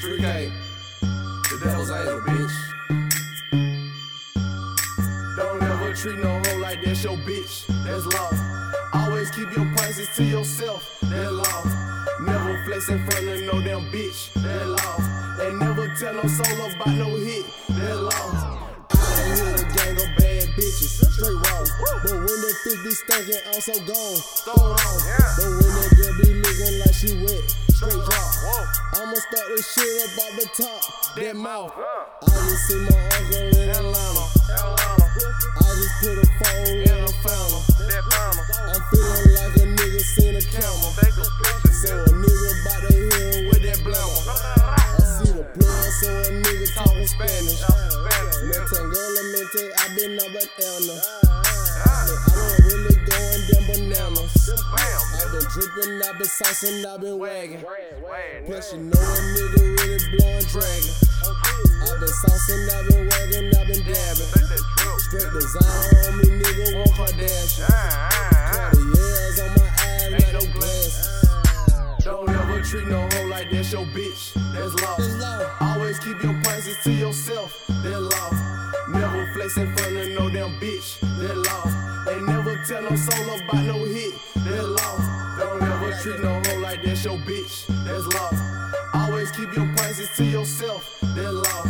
It's 3K. The devil's angel, bitch. Don't ever treat no hoe like that's your bitch. That's law. Always keep your prices to yourself. That's law. Never flex in front of no damn bitch. That's law. And never tell no soul about no hit. That's law. I a gang of bad bitches, straight roll. But when that fish be stinking, I'm so gone. Throw it on. But when I'ma this shit up off the top. That mouth. I just see my uncle in Atlanta. I just put a phone in a fountain. I'm feeling like a nigga seen a camel. So a nigga bout to hit him with that blammer. I see the plug, so a nigga talking Spanish. Me tengo la mente, I been up at Elna. I've been dripping, I've been saucing, I've been wagging. Plus you know a nigga really blowing dragon. I've been saucing, I've been wagging, I've been dabbing. Straight designer on me, nigga, one Kardashian. Cartiers on my eyes, like no glasses. Don't ever treat no hoe like that's your bitch. That's law. Always keep your prices to yourself. That law. Never flex in front of no damn bitch. That law. And never tell no soul about no hit. That law. They don't ever treat no hoe like that's your bitch. That's law. Always keep your prices to yourself. That law.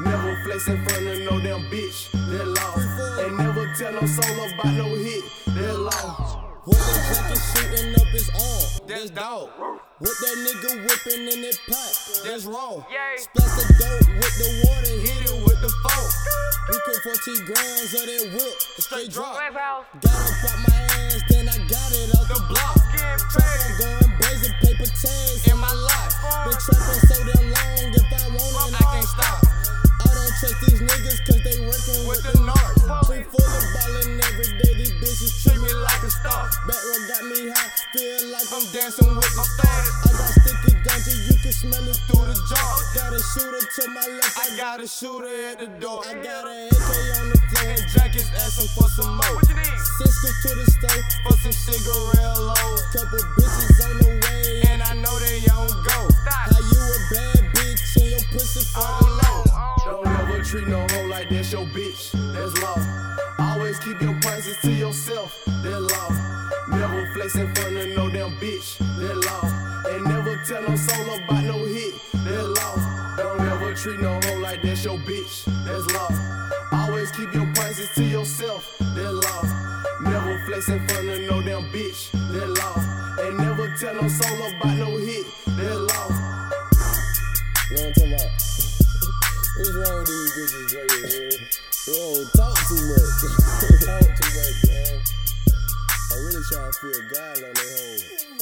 Never flex in front of no damn bitch. That law. They never tell no soul about no hit. That law. When the jacket shooting up his arm, that's dog. With that nigga whipping in that pot, that's wrong. Splash the dope with the water, hit it with the phone. We put 14 grams of that whip, straight drop. Got up out my ass, then I got it out the block. Trap on going brazen paper tags in my life. Been trapping so damn long, if I want it, I can't stop. I don't trust these niggas cause they working with the narc. FreeFuller ballin' every day, these bitches treat me like a star. Back got me high, feel like I'm dancing with the stars. I got sticky ganja, you can smell it through the jar. Got a shooter to my left, I got a shooter at the door. I got an AK on the floor and Jackie's asking for some more. Cisco to the stove for some cigarette. Couple bitches on the way, and I know they on go. How you a bad bitch and your pussy for the low? Don't ever treat no hoe like that's your bitch. That's law. Always keep your prices to yourself. That law. Never flex in front of no damn bitch. That law. And never tell no soul about no hit. That law. Don't ever treat no hoe like that's your bitch. That's law. Always keep your prices to yourself. That law. Never flex in front of no damn bitch. That law. And never tell no soul about no hit. That law. You know what I'm talking about? What's wrong with these bitches, Dre, man? Oh, talk too much. talk too much, man. I really try to feel God on their home.